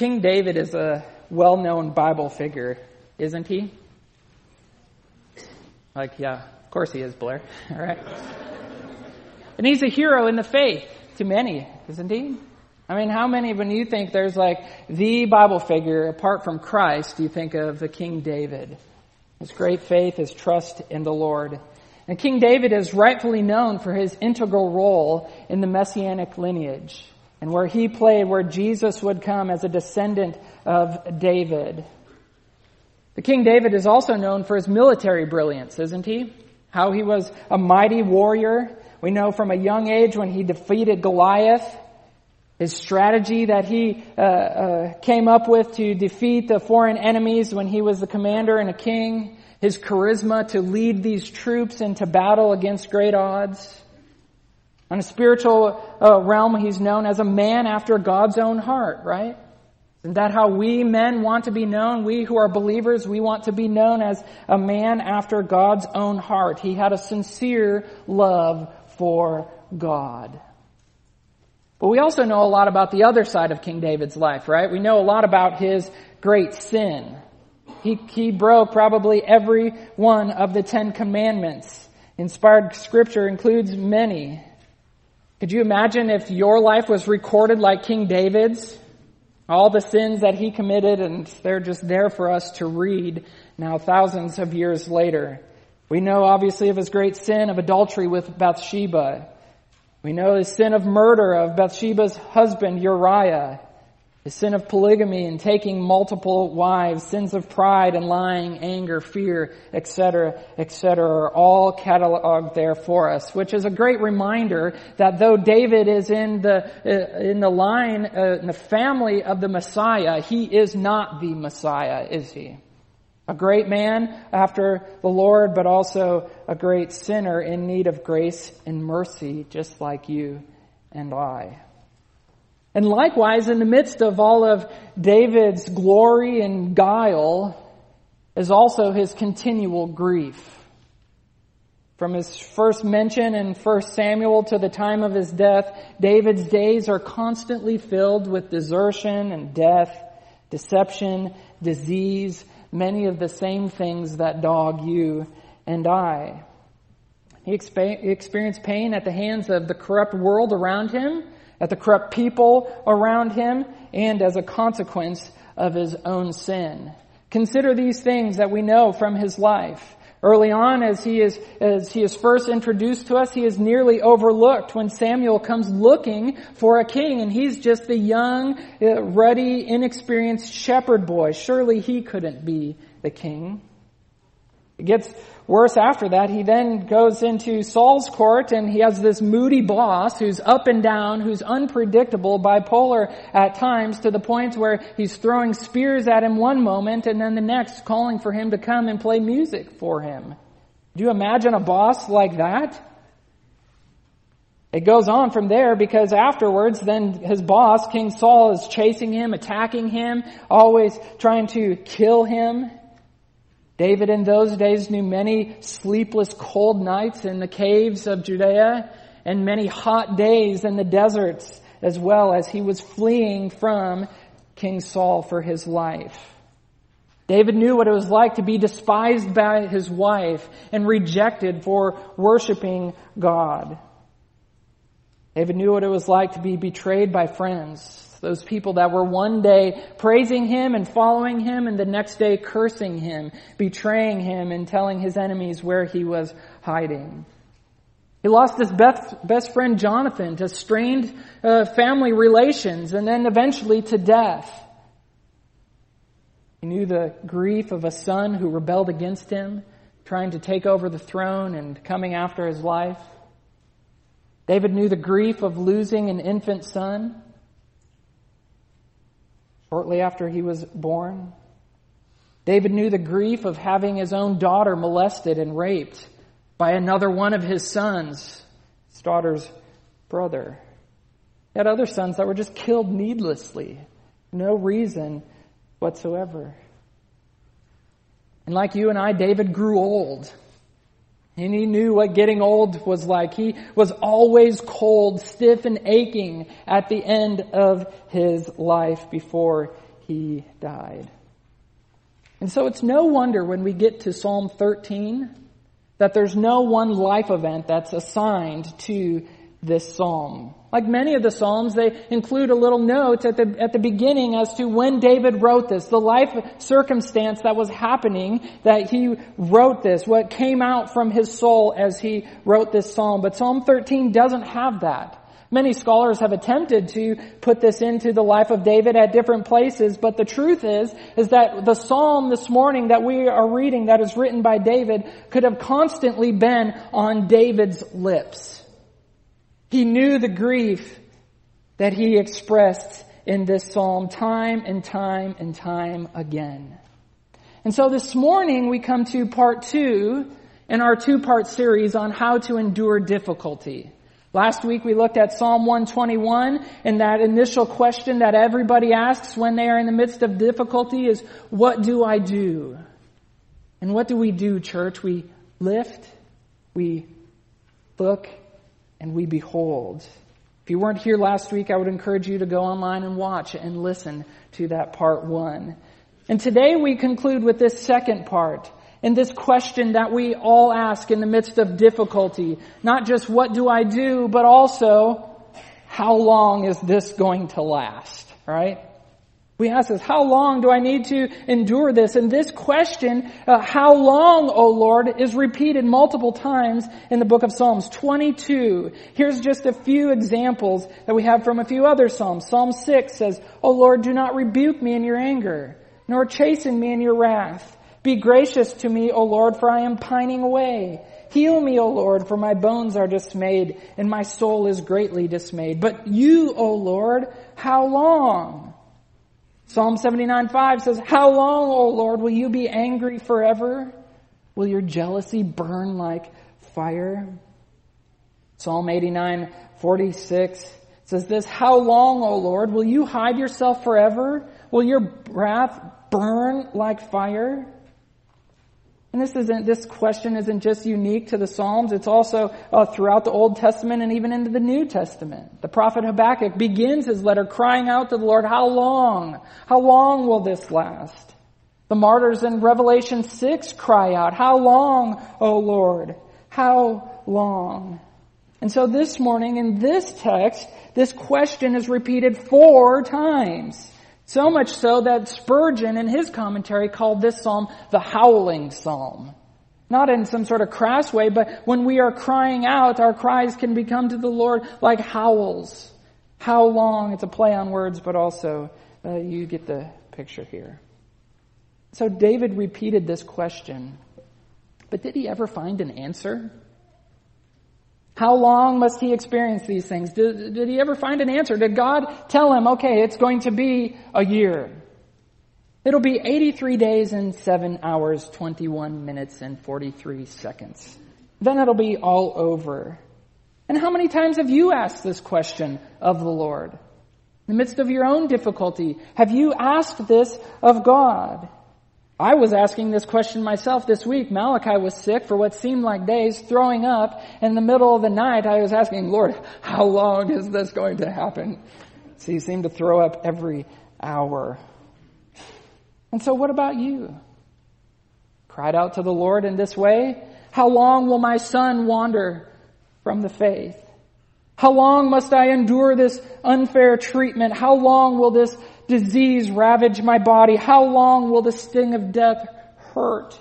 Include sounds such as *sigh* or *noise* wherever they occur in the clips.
King David is a well known Bible figure, isn't he? Like, yeah, of course he is, Blair. *laughs* All right. and he's a hero in the faith to many, isn't he? I mean, how many, when you think there's like the Bible figure apart from Christ, do you think of the King David? His great faith, his trust in the Lord. And King David is rightfully known for his integral role in the messianic lineage and where he played where Jesus would come as a descendant of David. The King David is also known for his military brilliance, isn't he? How he was a mighty warrior. We know from a young age when he defeated Goliath, his strategy that he uh, uh, came up with to defeat the foreign enemies when he was the commander and a king, his charisma to lead these troops into battle against great odds. On a spiritual uh, realm, he's known as a man after God's own heart, right? Isn't that how we men want to be known? We who are believers, we want to be known as a man after God's own heart. He had a sincere love for God. But we also know a lot about the other side of King David's life, right? We know a lot about his great sin. He, he broke probably every one of the Ten Commandments. Inspired scripture includes many. Could you imagine if your life was recorded like King David's? All the sins that he committed and they're just there for us to read now thousands of years later. We know obviously of his great sin of adultery with Bathsheba. We know his sin of murder of Bathsheba's husband Uriah. The sin of polygamy and taking multiple wives, sins of pride and lying, anger, fear, etc., etc., are all cataloged there for us, which is a great reminder that though David is in the uh, in the line uh, in the family of the Messiah, he is not the Messiah, is he? A great man after the Lord, but also a great sinner in need of grace and mercy, just like you and I. And likewise, in the midst of all of David's glory and guile, is also his continual grief. From his first mention in 1 Samuel to the time of his death, David's days are constantly filled with desertion and death, deception, disease, many of the same things that dog you and I. He experienced pain at the hands of the corrupt world around him, at the corrupt people around him, and as a consequence of his own sin. Consider these things that we know from his life. Early on, as he is, as he is first introduced to us, he is nearly overlooked when Samuel comes looking for a king, and he's just the young, uh, ruddy, inexperienced shepherd boy. Surely he couldn't be the king. It gets worse after that. He then goes into Saul's court and he has this moody boss who's up and down, who's unpredictable, bipolar at times to the point where he's throwing spears at him one moment and then the next calling for him to come and play music for him. Do you imagine a boss like that? It goes on from there because afterwards, then his boss, King Saul, is chasing him, attacking him, always trying to kill him. David in those days knew many sleepless cold nights in the caves of Judea and many hot days in the deserts as well as he was fleeing from King Saul for his life. David knew what it was like to be despised by his wife and rejected for worshiping God. David knew what it was like to be betrayed by friends, those people that were one day praising him and following him and the next day cursing him, betraying him and telling his enemies where he was hiding. He lost his best, best friend Jonathan to strained uh, family relations and then eventually to death. He knew the grief of a son who rebelled against him, trying to take over the throne and coming after his life. David knew the grief of losing an infant son shortly after he was born. David knew the grief of having his own daughter molested and raped by another one of his sons, his daughter's brother. He had other sons that were just killed needlessly, no reason whatsoever. And like you and I, David grew old. And he knew what getting old was like. He was always cold, stiff, and aching at the end of his life before he died. And so it's no wonder when we get to Psalm 13 that there's no one life event that's assigned to this psalm. Like many of the psalms, they include a little note at the, at the beginning as to when David wrote this, the life circumstance that was happening that he wrote this, what came out from his soul as he wrote this psalm. But Psalm 13 doesn't have that. Many scholars have attempted to put this into the life of David at different places, but the truth is, is that the psalm this morning that we are reading that is written by David could have constantly been on David's lips. He knew the grief that he expressed in this psalm time and time and time again. And so this morning we come to part two in our two part series on how to endure difficulty. Last week we looked at Psalm 121 and that initial question that everybody asks when they are in the midst of difficulty is, what do I do? And what do we do, church? We lift, we look, and we behold. If you weren't here last week, I would encourage you to go online and watch and listen to that part one. And today we conclude with this second part and this question that we all ask in the midst of difficulty. Not just what do I do, but also how long is this going to last? Right? We ask this, how long do I need to endure this? And this question, uh, how long, O Lord, is repeated multiple times in the book of Psalms. 22. Here's just a few examples that we have from a few other Psalms. Psalm 6 says, O Lord, do not rebuke me in your anger, nor chasten me in your wrath. Be gracious to me, O Lord, for I am pining away. Heal me, O Lord, for my bones are dismayed, and my soul is greatly dismayed. But you, O Lord, how long? Psalm 79 5 says, How long, O Lord, will you be angry forever? Will your jealousy burn like fire? Psalm 89 46 says this, How long, O Lord, will you hide yourself forever? Will your wrath burn like fire? And this isn't, this question isn't just unique to the Psalms, it's also uh, throughout the Old Testament and even into the New Testament. The prophet Habakkuk begins his letter crying out to the Lord, how long? How long will this last? The martyrs in Revelation 6 cry out, how long, O Lord? How long? And so this morning in this text, this question is repeated four times. So much so that Spurgeon in his commentary called this psalm the howling psalm. Not in some sort of crass way, but when we are crying out, our cries can become to the Lord like howls. How long? It's a play on words, but also uh, you get the picture here. So David repeated this question, but did he ever find an answer? How long must he experience these things? Did, did, he ever find an answer? Did God tell him, okay, it's going to be a year? It'll be 83 days and 7 hours, 21 minutes and 43 seconds. Then it'll be all over. And how many times have you asked this question of the Lord? In the midst of your own difficulty, have you asked this of God? I was asking this question myself this week. Malachi was sick for what seemed like days, throwing up. In the middle of the night, I was asking, Lord, how long is this going to happen? So he seemed to throw up every hour. And so what about you? Cried out to the Lord in this way? How long will my son wander from the faith? How long must I endure this unfair treatment? How long will this disease ravage my body? How long will the sting of death hurt?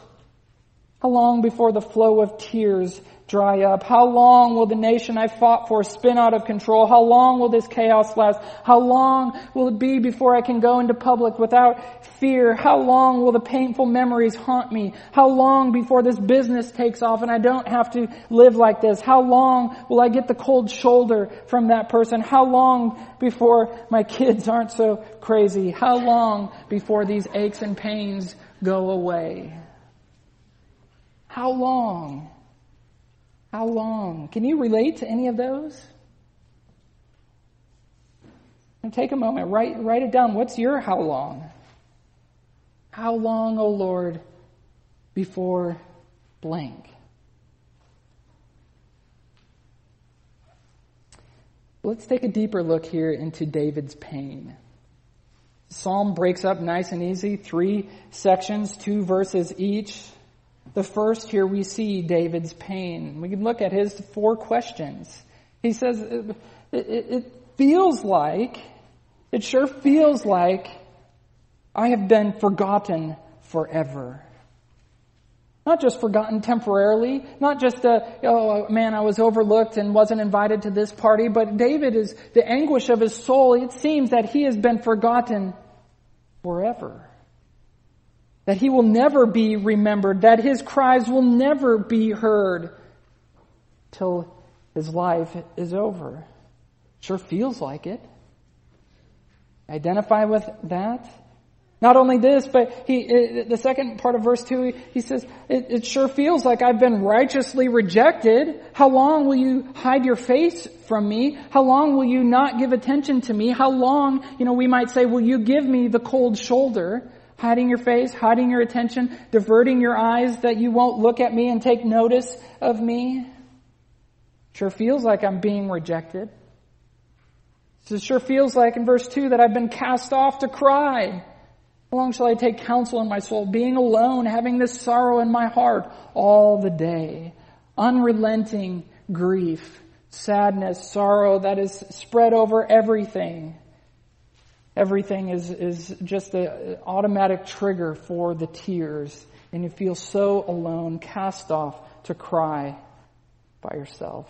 How long before the flow of tears dry up? How long will the nation I fought for spin out of control? How long will this chaos last? How long will it be before I can go into public without fear? How long will the painful memories haunt me? How long before this business takes off and I don't have to live like this? How long will I get the cold shoulder from that person? How long before my kids aren't so crazy? How long before these aches and pains go away? How long? How long? Can you relate to any of those? And take a moment, write, write it down. What's your how long? How long, O oh Lord, before blank? Let's take a deeper look here into David's pain. Psalm breaks up nice and easy, three sections, two verses each. The first here we see David's pain. We can look at his four questions. He says, it, it, it feels like, it sure feels like I have been forgotten forever. Not just forgotten temporarily, not just, a, oh man, I was overlooked and wasn't invited to this party, but David is the anguish of his soul. It seems that he has been forgotten forever. That he will never be remembered, that his cries will never be heard till his life is over. Sure feels like it. Identify with that? Not only this, but he, uh, the second part of verse 2, he says, it, it, sure feels like I've been righteously rejected. How long will you hide your face from me? How long will you not give attention to me? How long, you know, we might say, will you give me the cold shoulder? Hiding your face, hiding your attention, diverting your eyes that you won't look at me and take notice of me? Sure feels like I'm being rejected. It sure feels like in verse 2 that I've been cast off to cry. How long shall I take counsel in my soul, being alone, having this sorrow in my heart all the day? Unrelenting grief, sadness, sorrow that is spread over everything. Everything is, is just an automatic trigger for the tears, and you feel so alone, cast off to cry by yourself.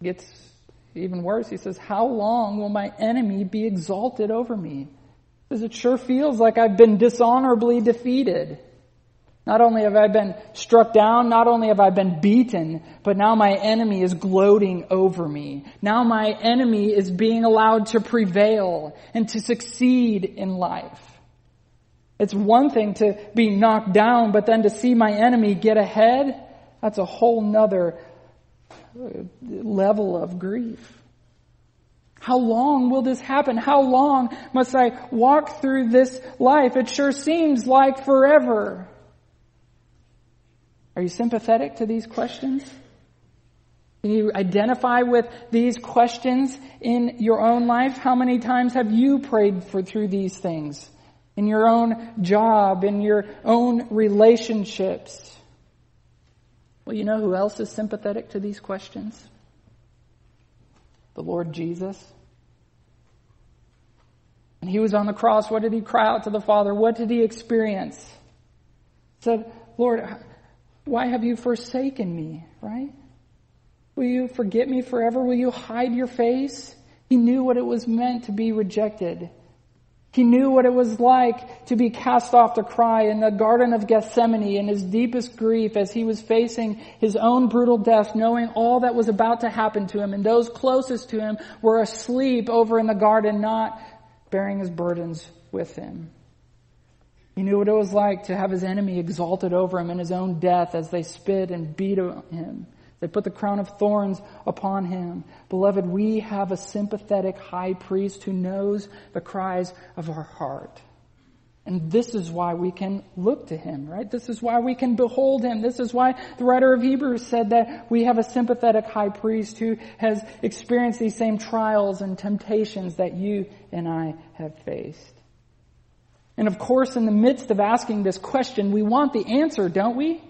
It gets even worse. He says, How long will my enemy be exalted over me? Because it sure feels like I've been dishonorably defeated. Not only have I been struck down, not only have I been beaten, but now my enemy is gloating over me. Now my enemy is being allowed to prevail and to succeed in life. It's one thing to be knocked down, but then to see my enemy get ahead, that's a whole nother uh, level of grief. How long will this happen? How long must I walk through this life? It sure seems like forever. Are you sympathetic to these questions? Can you identify with these questions in your own life? How many times have you prayed for through these things? In your own job, in your own relationships? Well, you know who else is sympathetic to these questions? the Lord Jesus. And he was on the cross. What did he cry out to the Father? What did he experience? He said, Lord, why have you forsaken me? Right? Will you forget me forever? Will you hide your face? He knew what it was meant to be rejected. He knew what it was like to be cast off to cry in the Garden of Gethsemane in his deepest grief as he was facing his own brutal death, knowing all that was about to happen to him. And those closest to him were asleep over in the garden, not bearing his burdens with him. He knew what it was like to have his enemy exalted over him in his own death as they spit and beat him. They put the crown of thorns upon him. Beloved, we have a sympathetic high priest who knows the cries of our heart. And this is why we can look to him, right? This is why we can behold him. This is why the writer of Hebrews said that we have a sympathetic high priest who has experienced these same trials and temptations that you and I have faced. And of course, in the midst of asking this question, we want the answer, don't we?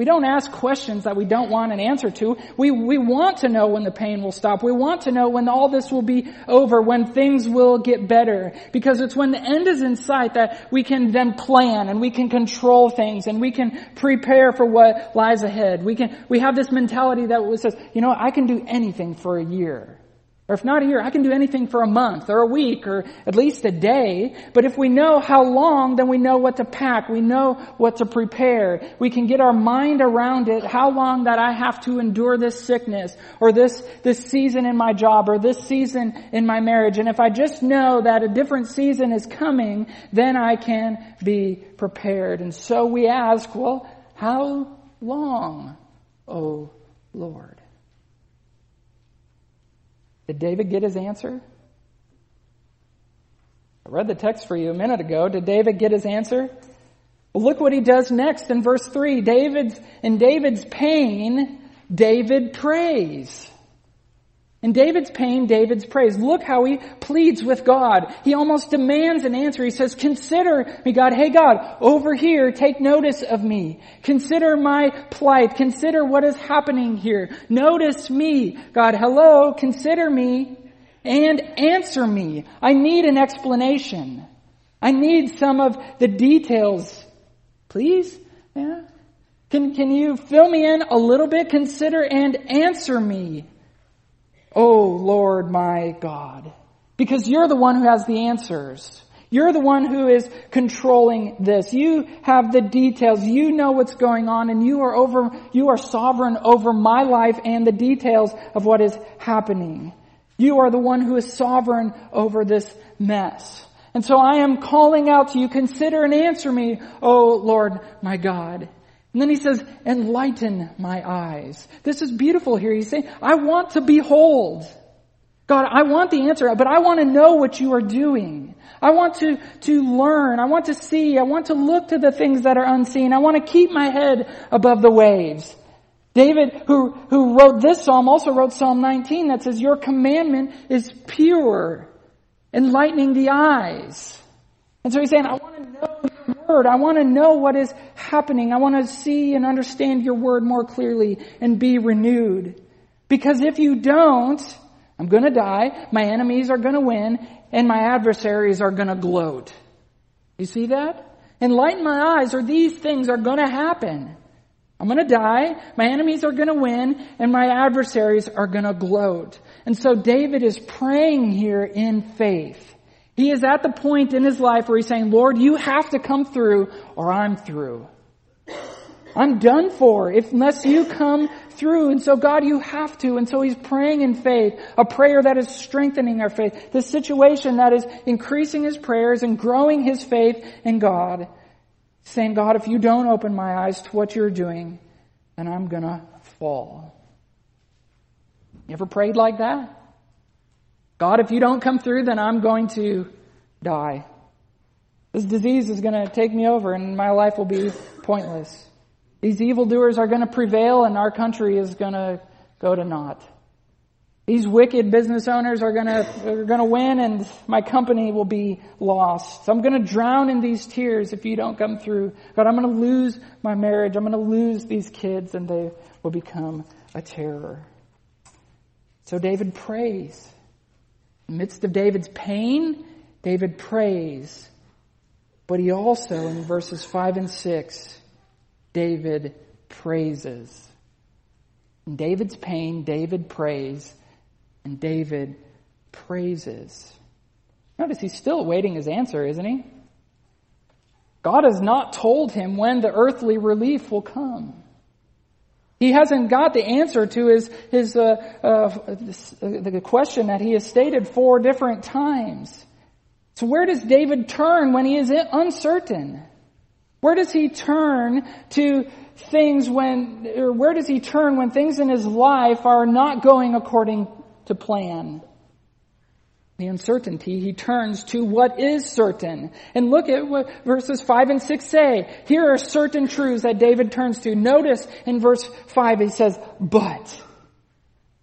We don't ask questions that we don't want an answer to. We, we want to know when the pain will stop. We want to know when all this will be over, when things will get better. Because it's when the end is in sight that we can then plan and we can control things and we can prepare for what lies ahead. We can, we have this mentality that says, you know, I can do anything for a year. Or if not a year, I can do anything for a month or a week or at least a day. But if we know how long, then we know what to pack. We know what to prepare. We can get our mind around it, how long that I have to endure this sickness or this, this season in my job or this season in my marriage. And if I just know that a different season is coming, then I can be prepared. And so we ask, well, how long, O Lord? Did David get his answer? I read the text for you a minute ago. Did David get his answer? Well, look what he does next in verse 3. David's, in David's pain, David prays. In David's pain, David's praise. Look how he pleads with God. He almost demands an answer. He says, consider me, God. Hey, God, over here, take notice of me. Consider my plight. Consider what is happening here. Notice me. God, hello, consider me and answer me. I need an explanation. I need some of the details. Please? Yeah. Can, can you fill me in a little bit? Consider and answer me. Oh Lord my God. Because you're the one who has the answers. You're the one who is controlling this. You have the details. You know what's going on and you are over, you are sovereign over my life and the details of what is happening. You are the one who is sovereign over this mess. And so I am calling out to you, consider and answer me, oh Lord my God. And then he says, enlighten my eyes. This is beautiful here. He's saying, I want to behold. God, I want the answer, but I want to know what you are doing. I want to, to learn. I want to see. I want to look to the things that are unseen. I want to keep my head above the waves. David, who, who wrote this psalm, also wrote Psalm 19 that says, Your commandment is pure, enlightening the eyes. And so he's saying, I want to know I want to know what is happening. I want to see and understand your word more clearly and be renewed. Because if you don't, I'm going to die, my enemies are going to win, and my adversaries are going to gloat. You see that? Enlighten my eyes, or these things are going to happen. I'm going to die, my enemies are going to win, and my adversaries are going to gloat. And so David is praying here in faith. He is at the point in his life where he's saying, Lord, you have to come through or I'm through. I'm done for if, unless you come through. And so God, you have to. And so he's praying in faith, a prayer that is strengthening our faith. The situation that is increasing his prayers and growing his faith in God. Saying, God, if you don't open my eyes to what you're doing, then I'm gonna fall. You ever prayed like that? God, if you don't come through, then I'm going to die. This disease is going to take me over and my life will be pointless. These evildoers are going to prevail and our country is going to go to naught. These wicked business owners are going to, are going to win and my company will be lost. So I'm going to drown in these tears if you don't come through. God, I'm going to lose my marriage. I'm going to lose these kids and they will become a terror. So David prays. In the midst of David's pain, David prays. But he also, in verses 5 and 6, David praises. In David's pain, David prays, and David praises. Notice he's still awaiting his answer, isn't he? God has not told him when the earthly relief will come. He hasn't got the answer to his, his uh, uh, the question that he has stated four different times. So where does David turn when he is uncertain? Where does he turn to things when, or where does he turn when things in his life are not going according to plan? The uncertainty, he turns to what is certain. And look at what verses 5 and 6 say. Here are certain truths that David turns to. Notice in verse 5 he says, but.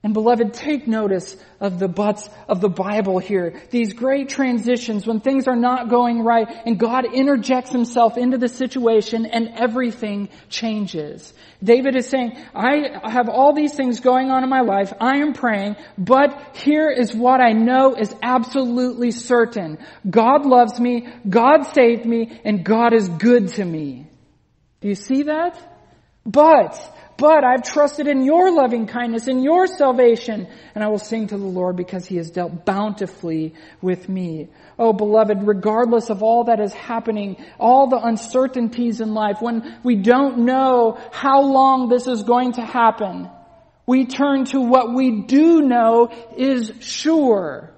And beloved, take notice of the buts of the Bible here. These great transitions when things are not going right and God interjects himself into the situation and everything changes. David is saying, I have all these things going on in my life. I am praying, but here is what I know is absolutely certain. God loves me, God saved me, and God is good to me. Do you see that? But but I've trusted in your loving kindness, in your salvation, and I will sing to the Lord because he has dealt bountifully with me. Oh beloved, regardless of all that is happening, all the uncertainties in life, when we don't know how long this is going to happen, we turn to what we do know is sure.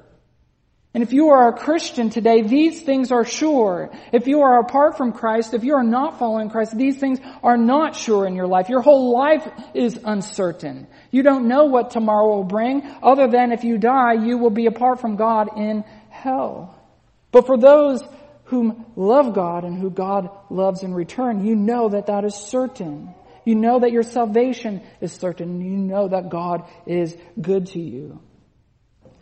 And if you are a Christian today, these things are sure. If you are apart from Christ, if you are not following Christ, these things are not sure in your life. Your whole life is uncertain. You don't know what tomorrow will bring, other than if you die, you will be apart from God in hell. But for those whom love God and who God loves in return, you know that that is certain. You know that your salvation is certain. You know that God is good to you.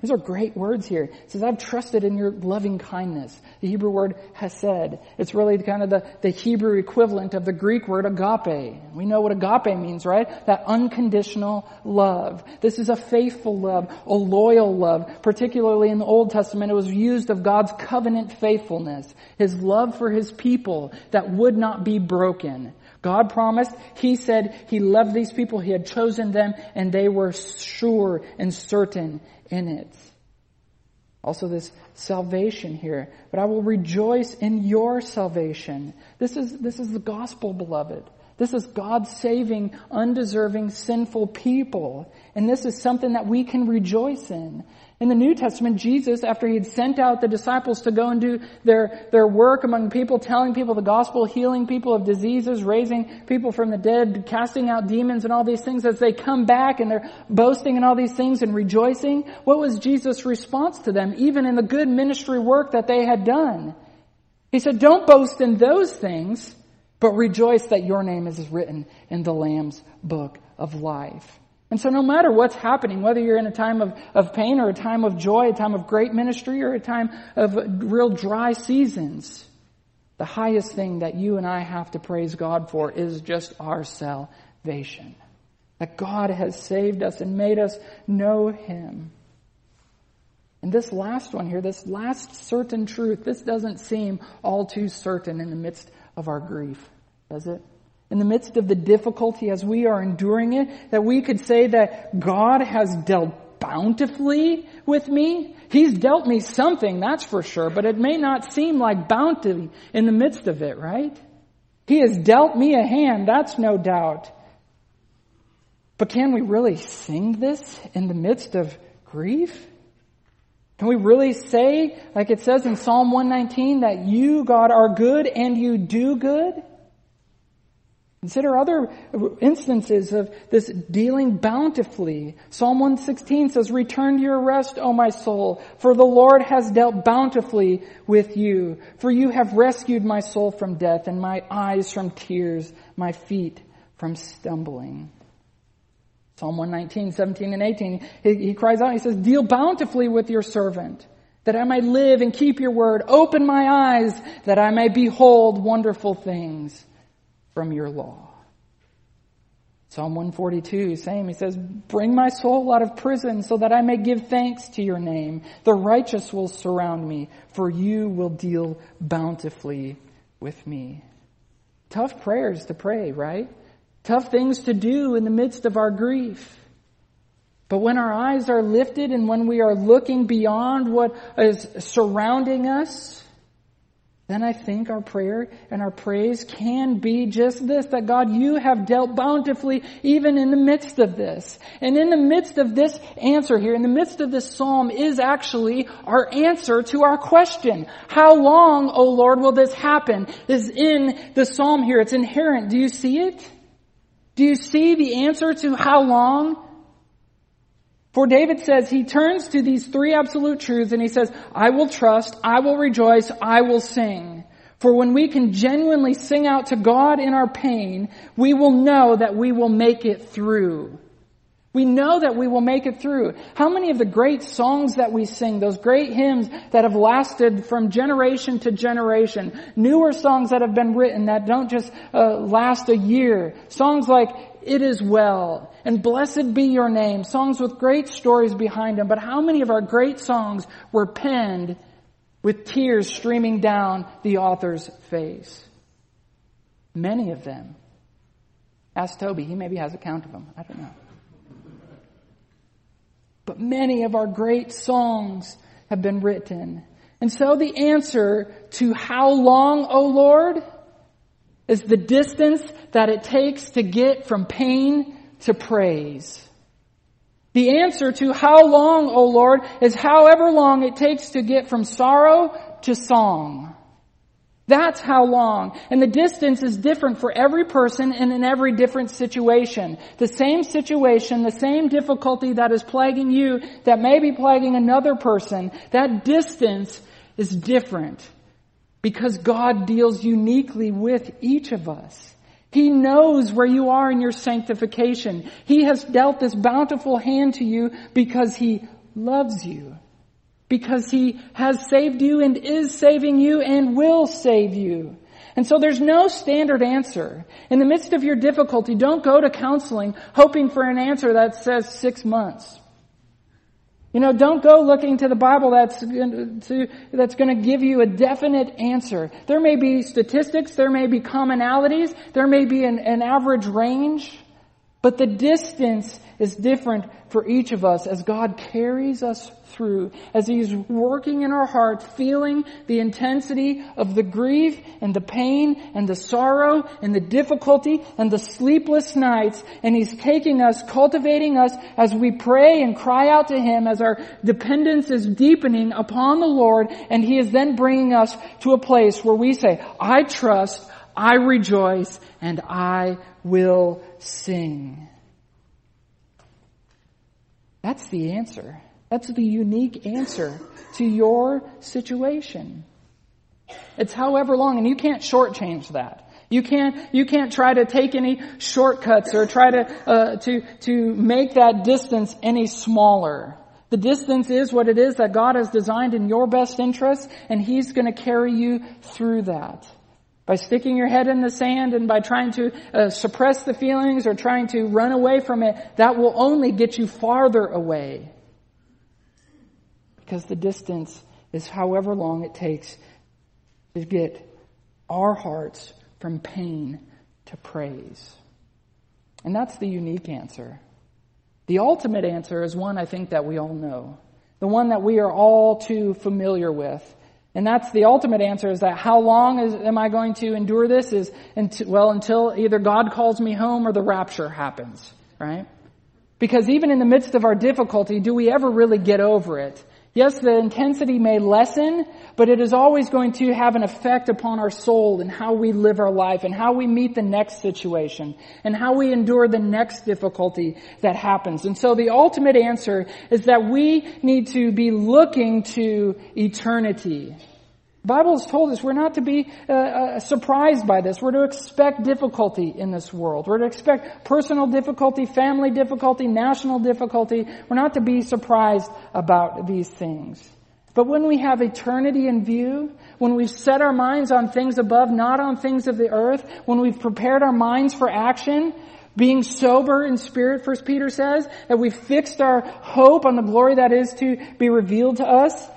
These are great words here. It says, I've trusted in your loving kindness. The Hebrew word hesed. It's really kind of the, the Hebrew equivalent of the Greek word agape. We know what agape means, right? That unconditional love. This is a faithful love, a loyal love. Particularly in the Old Testament, it was used of God's covenant faithfulness. His love for His people that would not be broken. God promised, He said He loved these people, He had chosen them, and they were sure and certain in it. Also this salvation here. But I will rejoice in your salvation. This is, this is the gospel, beloved. This is God saving undeserving sinful people. And this is something that we can rejoice in. In the New Testament, Jesus, after he had sent out the disciples to go and do their, their work among people, telling people the gospel, healing people of diseases, raising people from the dead, casting out demons and all these things, as they come back and they're boasting and all these things and rejoicing, what was Jesus' response to them, even in the good ministry work that they had done? He said, don't boast in those things, but rejoice that your name is written in the Lamb's book of life. And so no matter what's happening, whether you're in a time of, of pain or a time of joy, a time of great ministry or a time of real dry seasons, the highest thing that you and I have to praise God for is just our salvation. That God has saved us and made us know Him. And this last one here, this last certain truth, this doesn't seem all too certain in the midst of our grief, does it? In the midst of the difficulty as we are enduring it, that we could say that God has dealt bountifully with me. He's dealt me something, that's for sure, but it may not seem like bounty in the midst of it, right? He has dealt me a hand, that's no doubt. But can we really sing this in the midst of grief? Can we really say, like it says in Psalm 119, that you, God, are good and you do good? Consider other instances of this dealing bountifully. Psalm 116 says, Return to your rest, O my soul, for the Lord has dealt bountifully with you. For you have rescued my soul from death and my eyes from tears, my feet from stumbling. Psalm 119, 17 and 18, he, he cries out, he says, Deal bountifully with your servant, that I might live and keep your word. Open my eyes, that I may behold wonderful things from your law. Psalm 142, same. He says, Bring my soul out of prison so that I may give thanks to your name. The righteous will surround me, for you will deal bountifully with me. Tough prayers to pray, right? Tough things to do in the midst of our grief. But when our eyes are lifted and when we are looking beyond what is surrounding us, then I think our prayer and our praise can be just this, that God, you have dealt bountifully even in the midst of this. And in the midst of this answer here, in the midst of this psalm is actually our answer to our question. How long, O Lord, will this happen? Is in the psalm here. It's inherent. Do you see it? Do you see the answer to how long? For David says he turns to these three absolute truths and he says, I will trust, I will rejoice, I will sing. For when we can genuinely sing out to God in our pain, we will know that we will make it through. We know that we will make it through. How many of the great songs that we sing, those great hymns that have lasted from generation to generation, newer songs that have been written that don't just uh, last a year, songs like it is well, and blessed be your name, songs with great stories behind them. But how many of our great songs were penned with tears streaming down the author's face? Many of them. Ask Toby, he maybe has a count of them. I don't know. But many of our great songs have been written. And so the answer to how long, O Lord, is the distance that it takes to get from pain to praise. The answer to how long, O Lord, is however long it takes to get from sorrow to song. That's how long. And the distance is different for every person and in every different situation. The same situation, the same difficulty that is plaguing you, that may be plaguing another person, that distance is different because God deals uniquely with each of us. He knows where you are in your sanctification. He has dealt this bountiful hand to you because He loves you because he has saved you and is saving you and will save you. And so there's no standard answer. In the midst of your difficulty, don't go to counseling hoping for an answer that says six months. You know, don't go looking to the Bible that's to, that's going to give you a definite answer. There may be statistics, there may be commonalities, there may be an, an average range, but the distance is different for each of us as God carries us through, as He's working in our heart, feeling the intensity of the grief and the pain and the sorrow and the difficulty and the sleepless nights, and He's taking us, cultivating us as we pray and cry out to Him as our dependence is deepening upon the Lord, and He is then bringing us to a place where we say, I trust, I rejoice, and I will sing. That's the answer. That's the unique answer to your situation. It's however long, and you can't shortchange that. You can't, you can't try to take any shortcuts or try to, uh, to, to make that distance any smaller. The distance is what it is that God has designed in your best interest, and He's gonna carry you through that. By sticking your head in the sand and by trying to uh, suppress the feelings or trying to run away from it, that will only get you farther away. Because the distance is however long it takes to get our hearts from pain to praise. And that's the unique answer. The ultimate answer is one I think that we all know. The one that we are all too familiar with. And that's the ultimate answer is that how long is, am I going to endure this is, until, well, until either God calls me home or the rapture happens, right? Because even in the midst of our difficulty, do we ever really get over it? Yes, the intensity may lessen, but it is always going to have an effect upon our soul and how we live our life and how we meet the next situation and how we endure the next difficulty that happens. And so the ultimate answer is that we need to be looking to eternity. Bible has told us we're not to be uh, uh, surprised by this. We're to expect difficulty in this world. We're to expect personal difficulty, family difficulty, national difficulty. We're not to be surprised about these things. But when we have eternity in view, when we've set our minds on things above, not on things of the earth, when we've prepared our minds for action, being sober in spirit, First Peter says, that we've fixed our hope on the glory that is to be revealed to us,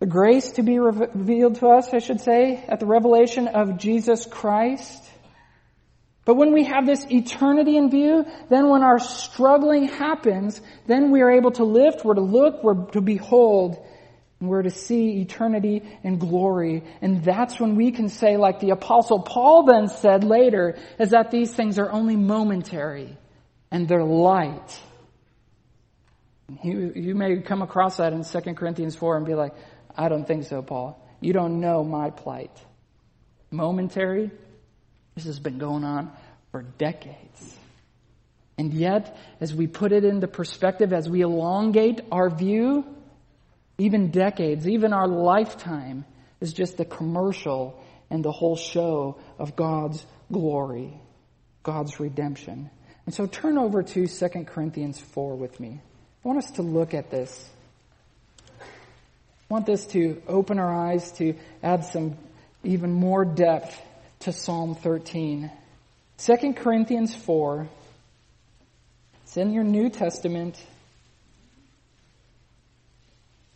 the grace to be revealed to us, I should say, at the revelation of Jesus Christ. But when we have this eternity in view, then when our struggling happens, then we are able to lift, we're to look, we're to behold, and we're to see eternity and glory. And that's when we can say, like the apostle Paul then said later, is that these things are only momentary and they're light. You, you may come across that in 2 Corinthians 4 and be like, I don't think so, Paul. You don't know my plight. Momentary, this has been going on for decades. And yet, as we put it into perspective, as we elongate our view, even decades, even our lifetime is just the commercial and the whole show of God's glory, God's redemption. And so turn over to 2 Corinthians 4 with me. I want us to look at this want this to open our eyes to add some even more depth to Psalm 13. 2 Corinthians 4. It's in your New Testament.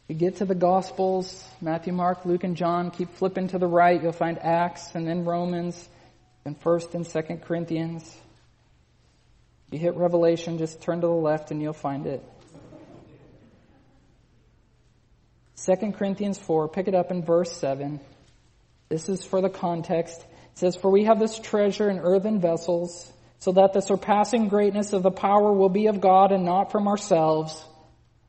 You get to the Gospels, Matthew, Mark, Luke, and John. Keep flipping to the right. You'll find Acts and then Romans and 1st and 2nd Corinthians. You hit Revelation, just turn to the left and you'll find it. 2 Corinthians 4, pick it up in verse 7. This is for the context. It says, For we have this treasure in earthen vessels, so that the surpassing greatness of the power will be of God and not from ourselves.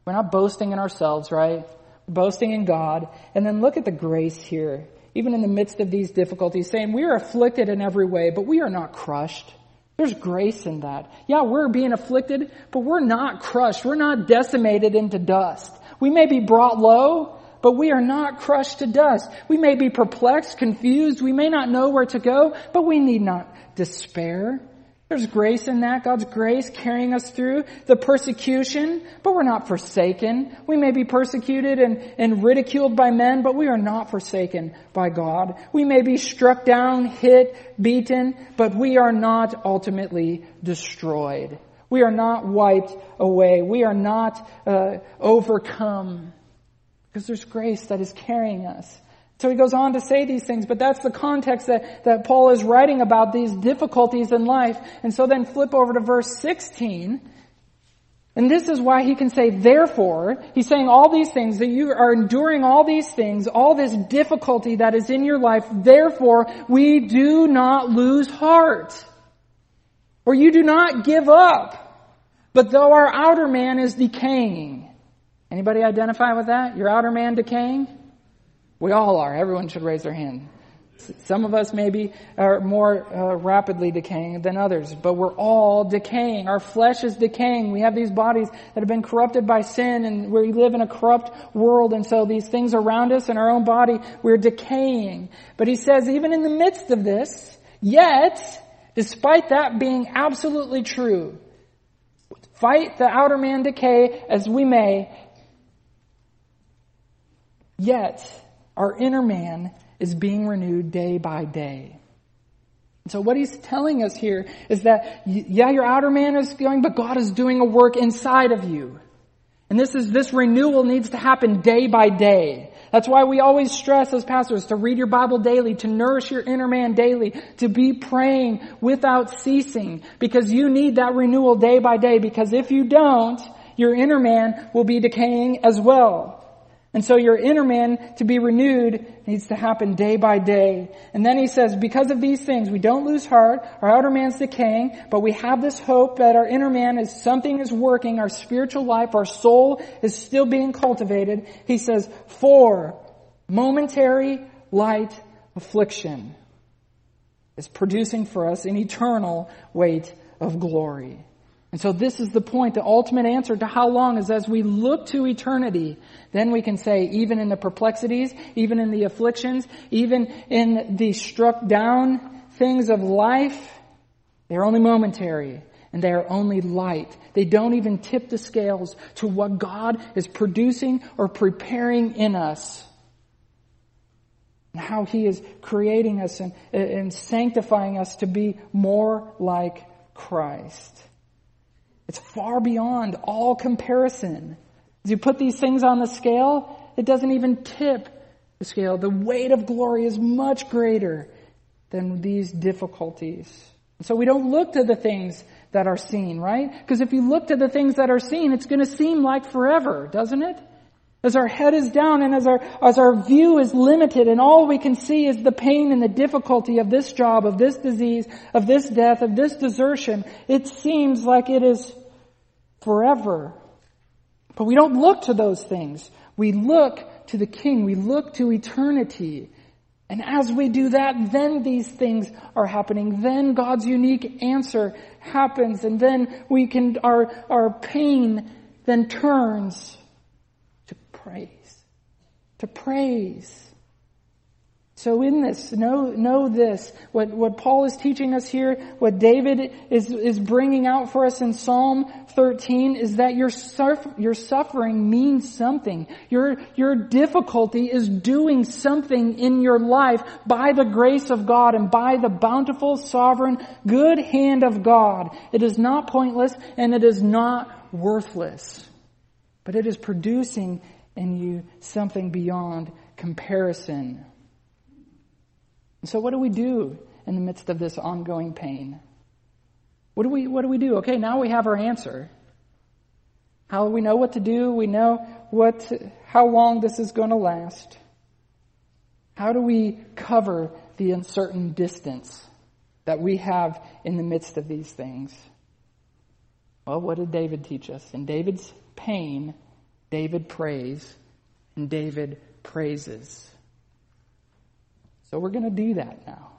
We're not boasting in ourselves, right? We're boasting in God. And then look at the grace here. Even in the midst of these difficulties, saying we are afflicted in every way, but we are not crushed. There's grace in that. Yeah, we're being afflicted, but we're not crushed. We're not decimated into dust. We may be brought low, but we are not crushed to dust. We may be perplexed, confused. We may not know where to go, but we need not despair. There's grace in that. God's grace carrying us through the persecution, but we're not forsaken. We may be persecuted and, and ridiculed by men, but we are not forsaken by God. We may be struck down, hit, beaten, but we are not ultimately destroyed. We are not wiped away. We are not uh, overcome because there's grace that is carrying us. So he goes on to say these things, but that's the context that, that Paul is writing about these difficulties in life. And so then flip over to verse 16. And this is why he can say, therefore, he's saying all these things, that you are enduring all these things, all this difficulty that is in your life, therefore, we do not lose heart. Or you do not give up. But though our outer man is decaying. Anybody identify with that? Your outer man decaying? We all are. Everyone should raise their hand. Some of us maybe are more uh, rapidly decaying than others, but we're all decaying. Our flesh is decaying. We have these bodies that have been corrupted by sin and we live in a corrupt world and so these things around us and our own body, we're decaying. But he says even in the midst of this, yet, despite that being absolutely true, fight the outer man decay as we may, yet our inner man is being renewed day by day. So what he's telling us here is that, yeah, your outer man is going, but God is doing a work inside of you. And this is, this renewal needs to happen day by day. That's why we always stress as pastors to read your Bible daily, to nourish your inner man daily, to be praying without ceasing, because you need that renewal day by day, because if you don't, your inner man will be decaying as well. And so your inner man to be renewed needs to happen day by day. And then he says, because of these things, we don't lose heart. Our outer man's decaying, but we have this hope that our inner man is something is working. Our spiritual life, our soul is still being cultivated. He says, for momentary light affliction is producing for us an eternal weight of glory. And so this is the point. The ultimate answer to how long is as we look to eternity, then we can say, even in the perplexities, even in the afflictions, even in the struck down things of life, they're only momentary and they are only light. They don't even tip the scales to what God is producing or preparing in us. And how He is creating us and, and sanctifying us to be more like Christ. It's far beyond all comparison. As you put these things on the scale, it doesn't even tip the scale. The weight of glory is much greater than these difficulties. So we don't look to the things that are seen, right? Because if you look to the things that are seen, it's going to seem like forever, doesn't it? As our head is down and as our, as our view is limited and all we can see is the pain and the difficulty of this job, of this disease, of this death, of this desertion, it seems like it is forever. But we don't look to those things. We look to the King. We look to eternity. And as we do that, then these things are happening. Then God's unique answer happens. And then we can, our, our pain then turns praise. To praise. So in this, know, know this, what, what Paul is teaching us here, what David is, is bringing out for us in Psalm 13 is that your, surf, your suffering means something. Your, your difficulty is doing something in your life by the grace of God and by the bountiful, sovereign, good hand of God. It is not pointless and it is not worthless. But it is producing in you something beyond comparison. So what do we do in the midst of this ongoing pain? What do we, what do we do? Okay, now we have our answer. How do we know what to do? We know what, how long this is going to last. How do we cover the uncertain distance that we have in the midst of these things? Well, what did David teach us? In David's pain, David prays and David praises. So we're going to do that now.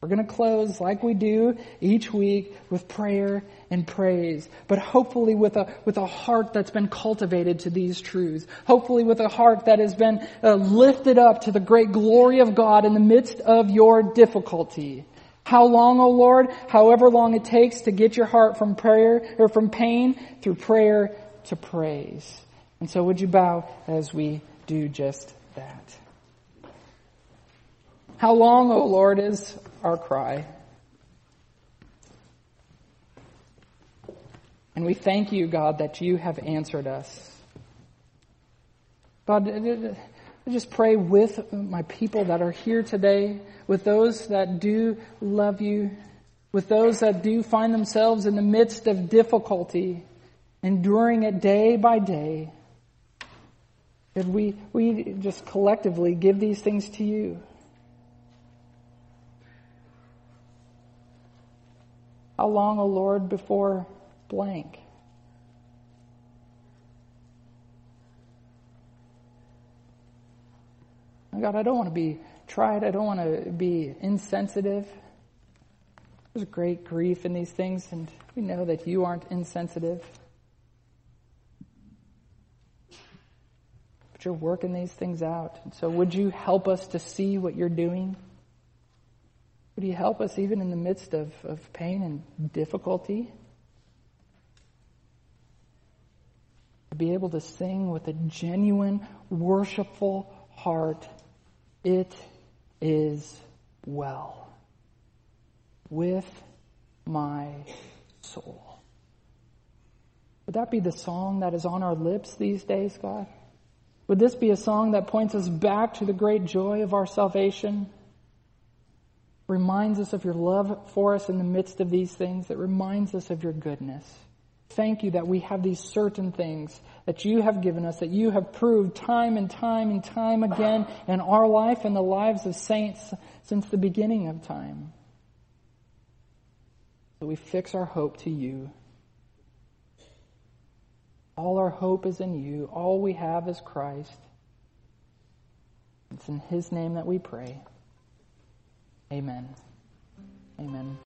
We're going to close like we do each week with prayer and praise, but hopefully with a, with a heart that's been cultivated to these truths. Hopefully with a heart that has been uh, lifted up to the great glory of God in the midst of your difficulty. How long, O Lord? However long it takes to get your heart from prayer or from pain through prayer to praise. And so would you bow as we do just that? How long, O Lord, is our cry? And we thank you, God, that you have answered us. God, I just pray with my people that are here today, with those that do love you, with those that do find themselves in the midst of difficulty, enduring it day by day. That we, we just collectively give these things to you. How long, O oh Lord, before blank? Oh God, I don't want to be tried. I don't want to be insensitive. There's great grief in these things, and we know that you aren't insensitive. You're working these things out. And so, would you help us to see what you're doing? Would you help us even in the midst of, of pain and difficulty? To be able to sing with a genuine, worshipful heart it is well with my soul. Would that be the song that is on our lips these days, God? Would this be a song that points us back to the great joy of our salvation? Reminds us of your love for us in the midst of these things, that reminds us of your goodness. Thank you that we have these certain things that you have given us, that you have proved time and time and time again in our life and the lives of saints since the beginning of time. So we fix our hope to you. All our hope is in you. All we have is Christ. It's in His name that we pray. Amen. Amen.